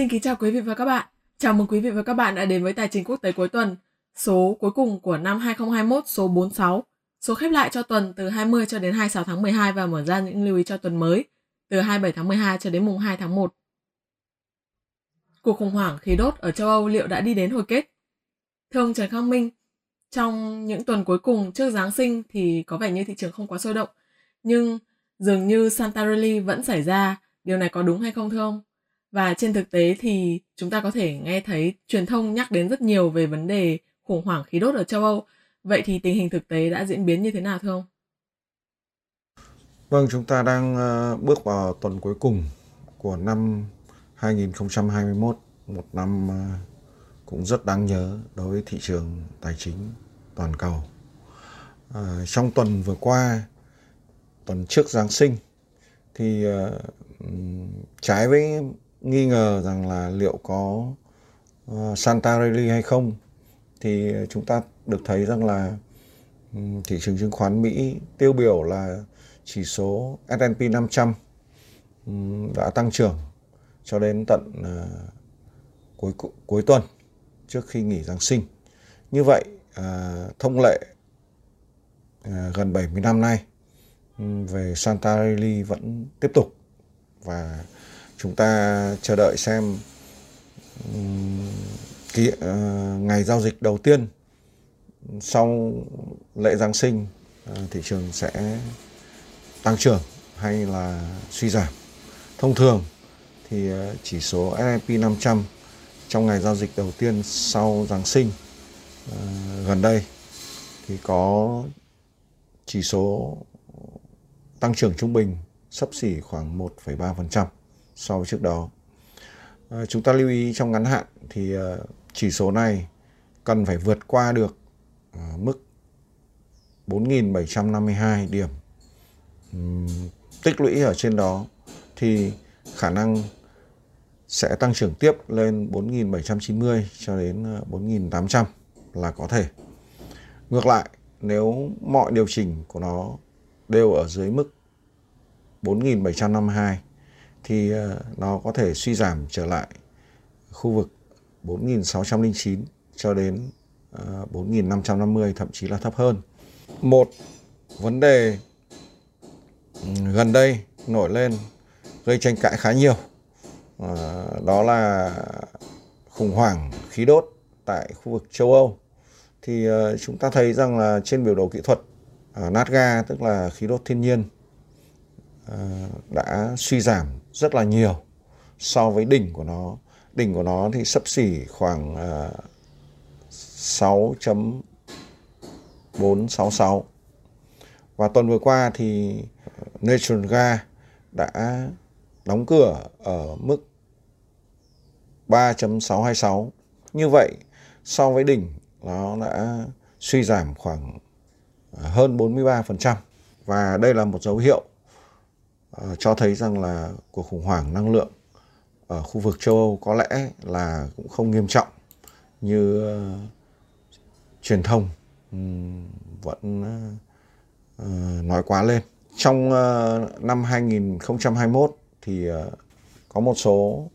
Xin kính chào quý vị và các bạn. Chào mừng quý vị và các bạn đã đến với Tài chính quốc tế cuối tuần, số cuối cùng của năm 2021 số 46. Số khép lại cho tuần từ 20 cho đến 26 tháng 12 và mở ra những lưu ý cho tuần mới từ 27 tháng 12 cho đến mùng 2 tháng 1. Cuộc khủng hoảng khí đốt ở châu Âu liệu đã đi đến hồi kết? Thưa ông Trần Khang Minh, trong những tuần cuối cùng trước Giáng sinh thì có vẻ như thị trường không quá sôi động, nhưng dường như Santa Rally vẫn xảy ra, điều này có đúng hay không thưa ông? Và trên thực tế thì chúng ta có thể nghe thấy truyền thông nhắc đến rất nhiều về vấn đề khủng hoảng khí đốt ở châu Âu. Vậy thì tình hình thực tế đã diễn biến như thế nào thưa ông? Vâng, chúng ta đang ờ, bước vào tuần cuối cùng của năm 2021, một năm ờ, cũng rất đáng nhớ đối với thị trường tài chính toàn cầu. À, trong tuần vừa qua, tuần trước Giáng sinh, thì uh, trái với nghi ngờ rằng là liệu có uh, Santa Rally hay không, thì chúng ta được thấy rằng là um, thị trường chứng khoán Mỹ tiêu biểu là chỉ số S&P 500 um, đã tăng trưởng cho đến tận uh, cuối cuối tuần trước khi nghỉ Giáng sinh. Như vậy, uh, thông lệ uh, gần 70 năm nay về Santa Rally vẫn tiếp tục và chúng ta chờ đợi xem cái, uh, ờ, ngày giao dịch đầu tiên sau lễ Giáng sinh uh, thị trường sẽ tăng trưởng hay là suy giảm. Thông thường thì ờ, chỉ số S&P 500 trong ngày giao dịch đầu tiên sau Giáng sinh uh, gần đây thì có chỉ số tăng trưởng trung bình sấp xỉ khoảng 1,3% so với trước đó. Ờ, chúng ta lưu ý trong ngắn hạn thì ờ, chỉ số này cần phải vượt qua được ờ, mức 4.752 điểm tích lũy ở trên đó thì khả năng sẽ tăng trưởng tiếp lên 4.790 cho đến 4.800 là có thể. Ngược lại, nếu mọi điều chỉnh của nó đều ở dưới mức 4.752 thì ờ, nó có thể suy giảm trở lại khu vực 4.609 cho đến ờ, 4550 thậm chí là thấp hơn. Một vấn đề ừ, gần đây nổi lên gây tranh cãi khá nhiều ờ, đó là khủng hoảng khí đốt tại khu vực châu Âu thì chúng ta thấy rằng là trên biểu đồ kỹ thuật uh, nát ga tức là khí đốt thiên nhiên Ờ, đã suy giảm rất là nhiều so với đỉnh của nó. Đỉnh của nó thì sấp xỉ khoảng ờ, 6.466 và tuần vừa qua thì ờ, Natural Gas đã đóng cửa ở mức 3.626. Như vậy, so với đỉnh nó đã suy giảm khoảng hơn 43% và đây là một dấu hiệu uh, cho thấy rằng là cuộc khủng hoảng năng lượng ở khu vực châu Âu có lẽ là cũng không nghiêm trọng như uh, truyền thông um, vẫn uh, nói quá lên. Trong uh, năm 2021 thì uh, có một số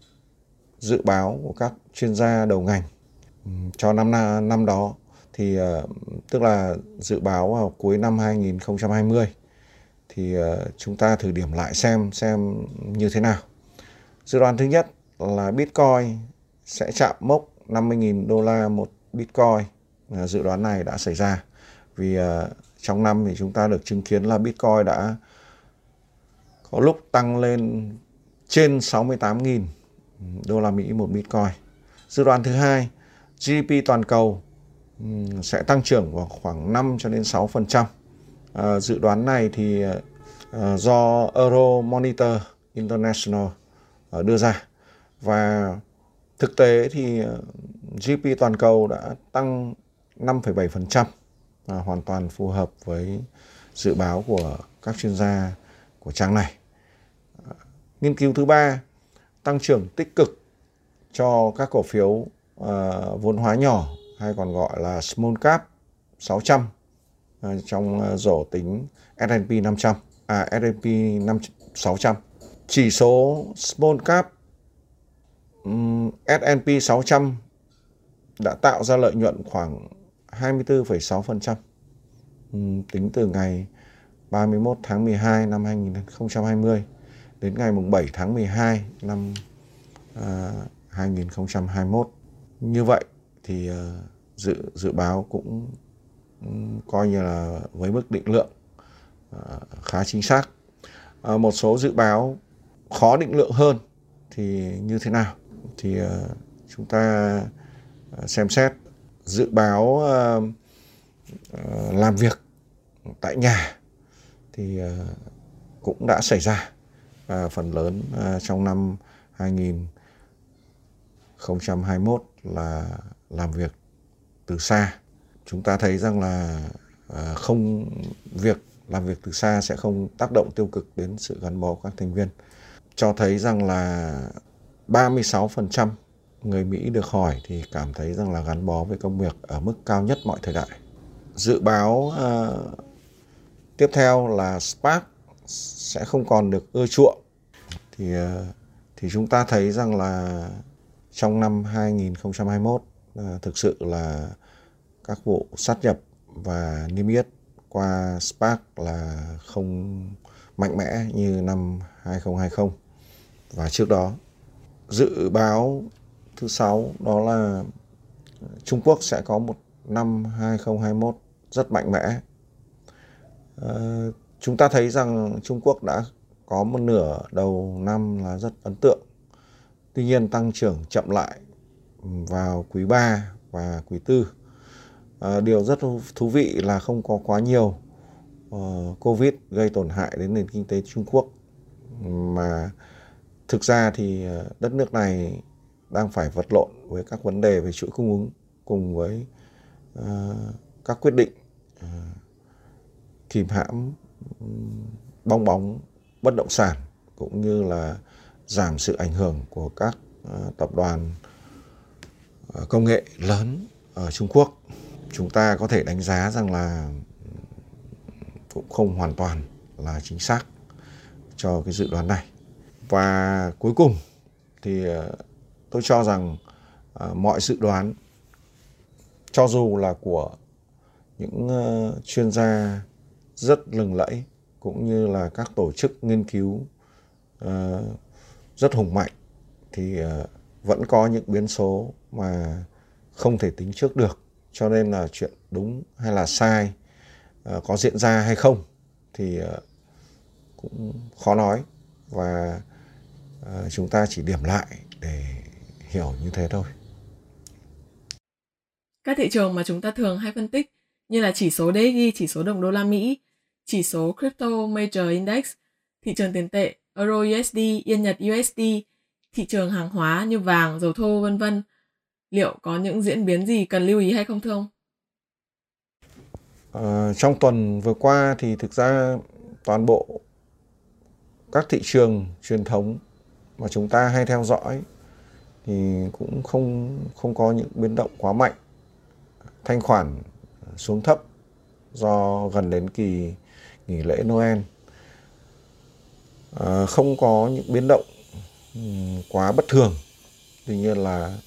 dự báo của các chuyên gia đầu ngành cho năm năm đó thì uh, tức là dự báo vào cuối năm 2020 thì ờ, chúng ta thử điểm lại xem xem như thế nào. Dự đoán thứ nhất là Bitcoin sẽ chạm mốc 50.000 đô la một Bitcoin. Ờ, dự đoán này đã xảy ra vì ờ, trong năm thì chúng ta được chứng kiến là Bitcoin đã có lúc tăng lên trên 68.000 đô la Mỹ một Bitcoin. Dự đoán thứ hai, GDP toàn cầu sẽ tăng trưởng vào khoảng 5 cho đến 6%. À, dự đoán này thì Ờ, do Euro Monitor International ờ, đưa ra và thực tế thì ờ, GDP toàn cầu đã tăng 5,7%, à, hoàn toàn phù hợp với dự báo của các chuyên gia của trang này. Nghiên cứu thứ ba tăng trưởng tích cực cho các cổ phiếu uh, vốn hóa nhỏ hay còn gọi là small cap 600 uh, trong uh, rổ tính S&P 500 à S&P 600 chỉ số small cap S&P 600 đã tạo ra lợi nhuận khoảng 24,6% tính từ ngày 31 tháng 12 năm 2020 đến ngày 7 tháng 12 năm à, 2021. Như vậy thì ờ, dự dự báo cũng coi như là với mức định lượng khá chính xác. À, một số dự báo khó định lượng hơn thì như thế nào? Thì à, chúng ta à, xem xét dự báo làm việc tại nhà thì cũng đã xảy ra và phần lớn trong năm 2021 là làm việc từ xa. Chúng ta thấy rằng là không việc làm việc từ xa sẽ không tác động tiêu cực đến sự gắn bó của các thành viên. Cho thấy rằng là 36% người Mỹ được hỏi thì cảm thấy rằng là gắn bó với công việc ở mức cao nhất mọi thời đại. Dự báo uh, tiếp theo là Spark sẽ không còn được ưa chuộng thì uh, thì chúng ta thấy rằng là trong năm 2021 uh, ờ, thực sự là các vụ sát nhập và niêm yết qua Spark là không mạnh mẽ như năm 2020 và trước đó. Dự báo thứ sáu đó là Trung Quốc sẽ có một năm 2021 rất mạnh mẽ. À, chúng ta thấy rằng Trung Quốc đã có một nửa đầu năm là rất ấn tượng. Tuy nhiên tăng trưởng chậm lại vào quý 3 và quý 4. À, điều rất thú vị là không có quá nhiều uh, Covid gây tổn hại đến nền kinh tế Trung Quốc mà thực ra thì ờ, đất nước này đang phải vật lộn với các vấn đề về chuỗi cung ứng cùng với uh, các quyết định uh, kìm hãm bong bóng bất động sản cũng như là giảm sự ảnh hưởng của các uh, tập đoàn uh, công nghệ lớn ở Trung Quốc. Chúng ta có thể đánh giá rằng là cũng không hoàn toàn là chính xác cho cái dự đoán này. Và cuối cùng thì ờ, tôi cho rằng ờ, mọi dự đoán, cho dù là của những ờ, chuyên gia rất lừng lẫy cũng như là các tổ chức nghiên cứu rất hùng mạnh thì vẫn có những biến số mà không thể tính trước được cho nên là chuyện đúng hay là sai ờ, có diễn ra hay không thì ờ, cũng khó nói và ờ, chúng ta chỉ điểm lại để hiểu như thế thôi. Các thị trường mà chúng ta thường hay phân tích như là chỉ số DXY, chỉ số đồng đô la Mỹ, chỉ số Crypto Major Index, thị trường tiền tệ Euro USD, Yên Nhật USD, thị trường hàng hóa như vàng, dầu thô vân vân. Liệu có những diễn biến gì cần lưu ý hay không thưa ông? À, trong tuần vừa qua thì thực ra toàn bộ các thị trường truyền thống mà chúng ta hay theo dõi thì cũng không không có những biến động quá mạnh. Thanh khoản xuống thấp do gần đến kỳ nghỉ lễ Noel. À, không có những biến động ừ, quá bất thường. Tuy nhiên là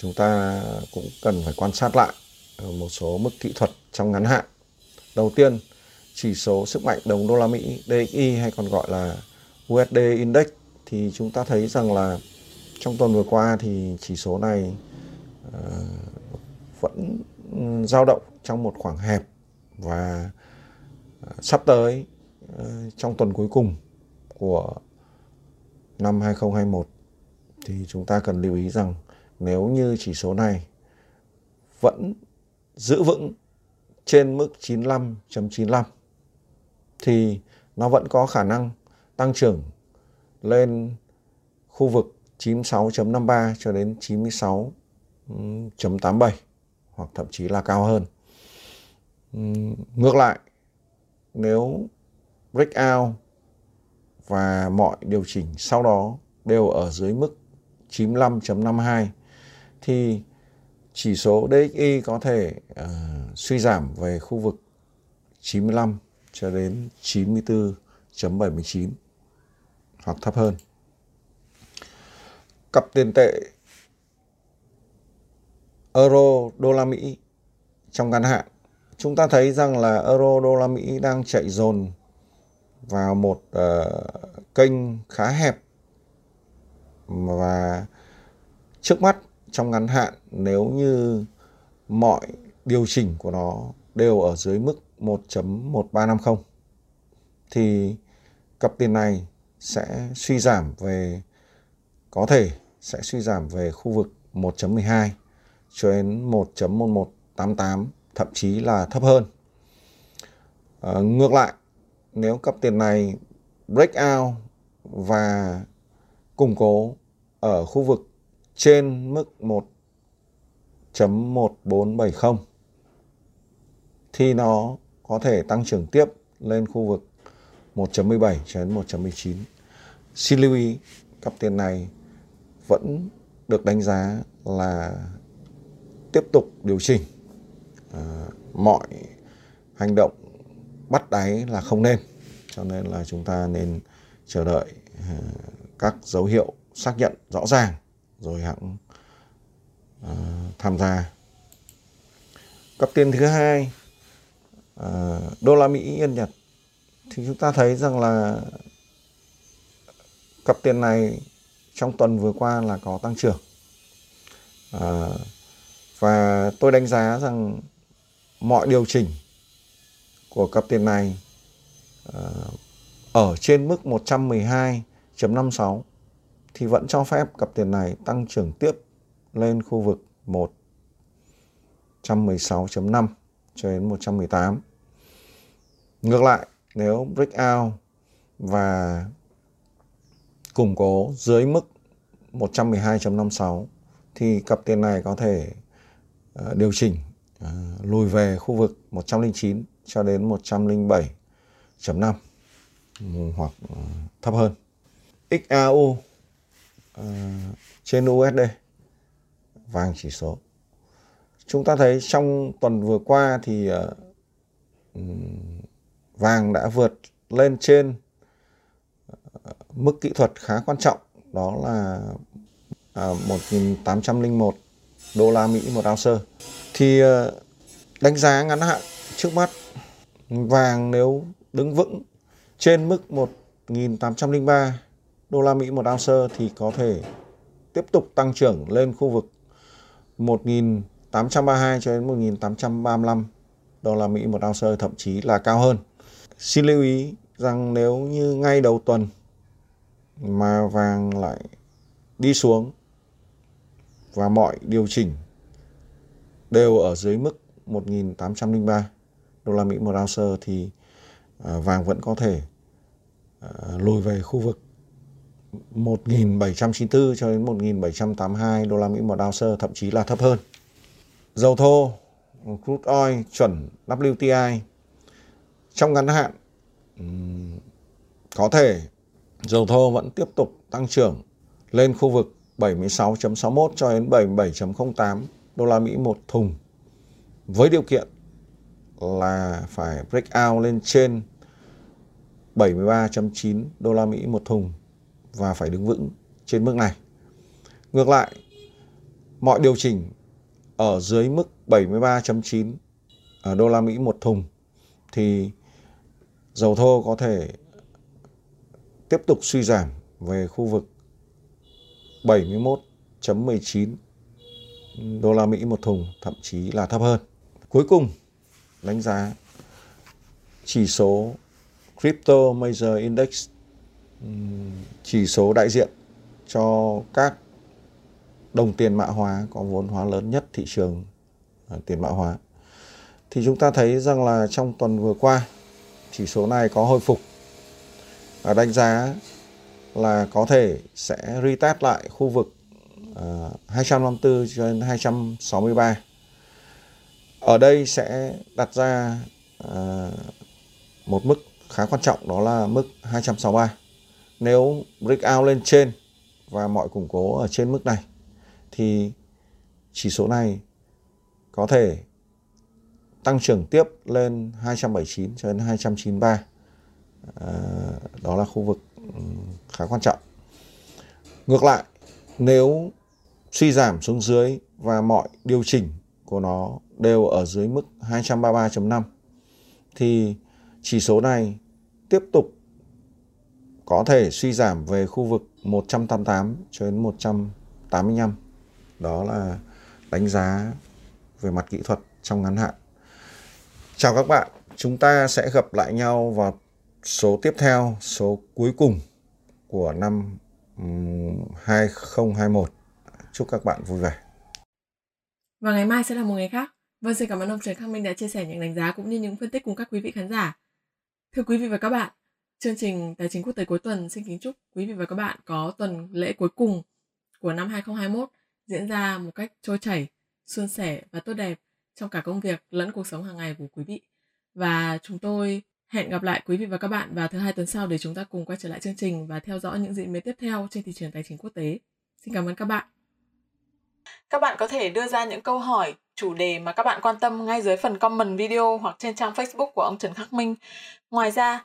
chúng ta cũng cần phải quan sát lại ờ, một số mức kỹ thuật trong ngắn hạn. Đầu tiên chỉ số sức mạnh đồng đô la Mỹ DXY hay còn gọi là USD Index thì chúng ta thấy rằng là trong tuần vừa qua thì chỉ số này uh, vẫn ừ, dao động trong một khoảng hẹp và uh, sắp tới uh, trong tuần cuối cùng của năm 2021 thì chúng ta cần lưu ý rằng nếu như chỉ số này vẫn giữ vững trên mức 95.95 thì nó vẫn có khả năng tăng trưởng lên khu vực 96.53 cho đến 96.87 hoặc thậm chí là cao hơn. Ngược lại, nếu breakout và mọi điều chỉnh sau đó đều ở dưới mức 95.52 thì chỉ số DXY có thể uh, suy giảm về khu vực 95 cho đến 94.79 hoặc thấp hơn cặp tiền tệ euro đô la Mỹ trong ngắn hạn. Chúng ta thấy rằng là euro đô la Mỹ đang chạy dồn vào một uh, kênh khá hẹp và trước mắt trong ngắn hạn nếu như mọi điều chỉnh của nó đều ở dưới mức 1.1350 thì cặp tiền này sẽ suy giảm về có thể sẽ suy giảm về khu vực 1.12 cho đến 1.1188 thậm chí là thấp hơn. À, ngược lại, nếu cặp tiền này break out và củng cố ở khu vực trên mức 1.1470 thì nó có thể tăng trưởng tiếp lên khu vực 1.17 cho đến 1.19. Xin lưu ý, cặp tiền này vẫn được đánh giá là tiếp tục điều chỉnh. À, mọi hành động bắt đáy là không nên. Cho nên là chúng ta nên chờ đợi à, các dấu hiệu xác nhận rõ ràng rồi hãng uh, à, tham gia. Cặp tiền thứ hai uh, đô la Mỹ Yên Nhật. Thì chúng ta thấy rằng là cặp tiền này trong tuần vừa qua là có tăng trưởng. À, và tôi đánh giá rằng mọi điều chỉnh của cặp tiền này à, ở trên mức 112.56 thì vẫn cho phép cặp tiền này tăng trưởng tiếp lên khu vực 1 116.5 cho đến 118. Ngược lại, nếu breakout và củng cố dưới mức 112.56 thì cặp tiền này có thể uh, điều chỉnh uh, lùi về khu vực 109 cho đến 107.5 hoặc uh, thấp hơn. XAU uh, trên USD vàng chỉ số. Chúng ta thấy trong tuần vừa qua thì uh, vàng đã vượt lên trên ờ, mức kỹ thuật khá quan trọng đó là à, 1.801 đô la Mỹ một ounce thì đánh giá ngắn hạn trước mắt vàng nếu đứng vững trên mức 1.803 đô la Mỹ một ounce thì có thể tiếp tục tăng trưởng lên khu vực 1.832 cho đến 1.835 đô la Mỹ một ounce, thậm chí là cao hơn. Xin lưu ý rằng nếu như ngay đầu tuần mà vàng lại đi xuống và mọi điều chỉnh đều ở dưới mức 1.803 đô la Mỹ một ounce thì à, vàng vẫn có thể à, lùi về khu vực 1.794 cho đến 1.782 đô la Mỹ một ounce thậm chí là thấp hơn. Dầu thô, crude oil chuẩn WTI trong ngắn hạn có thể dầu thô vẫn tiếp tục tăng trưởng lên khu vực 76.61 cho đến 77.08 đô la Mỹ một thùng với điều kiện là phải break out lên trên 73.9 đô la Mỹ một thùng và phải đứng vững trên mức này. Ngược lại, mọi điều chỉnh ở dưới mức 73.9 à, đô la Mỹ một thùng thì dầu thô có thể tiếp tục suy giảm về khu vực 71.19 đô la Mỹ một thùng, thậm chí là thấp hơn. Cuối cùng, đánh giá chỉ số Crypto Major Index, chỉ số đại diện cho các đồng tiền mã hóa có vốn hóa lớn nhất thị trường à, tiền mã hóa. Thì chúng ta thấy rằng là trong tuần vừa qua, chỉ số này có hồi phục và đánh giá là có thể sẽ retest lại khu vực uh, 254 cho đến 263 ở đây sẽ đặt ra uh, một mức khá quan trọng đó là mức 263 nếu breakout lên trên và mọi củng cố ở trên mức này thì chỉ số này có thể tăng trưởng tiếp lên 279 cho đến 293 à, ờ, đó là khu vực ừ, khá quan trọng. Ngược lại nếu suy giảm xuống dưới và mọi điều chỉnh của nó đều ở dưới mức 233.5 thì chỉ số này tiếp tục có thể suy giảm về khu vực 188 cho đến 185. Đó là đánh giá về mặt kỹ thuật trong ngắn hạn. Chào các bạn, chúng ta sẽ gặp lại nhau vào số tiếp theo, số cuối cùng của năm 2021. Chúc các bạn vui vẻ. Và ngày mai sẽ là một ngày khác. Vâng, xin cảm ơn ông Trần Khắc Minh đã chia sẻ những đánh giá cũng như những phân tích cùng các quý vị khán giả. Thưa quý vị và các bạn, chương trình Tài chính quốc tế cuối tuần xin kính chúc quý vị và các bạn có tuần lễ cuối cùng của năm 2021 diễn ra một cách trôi chảy, suôn sẻ và tốt đẹp trong cả công việc lẫn cuộc sống hàng ngày của quý vị. Và chúng tôi hẹn gặp lại quý vị và các bạn vào thứ hai tuần sau để chúng ta cùng quay trở lại chương trình và theo dõi những diễn biến tiếp theo trên thị trường tài chính quốc tế. Xin cảm ơn các bạn. Các bạn có thể đưa ra những câu hỏi, chủ đề mà các bạn quan tâm ngay dưới phần comment video hoặc trên trang Facebook của ông Trần Khắc Minh. Ngoài ra,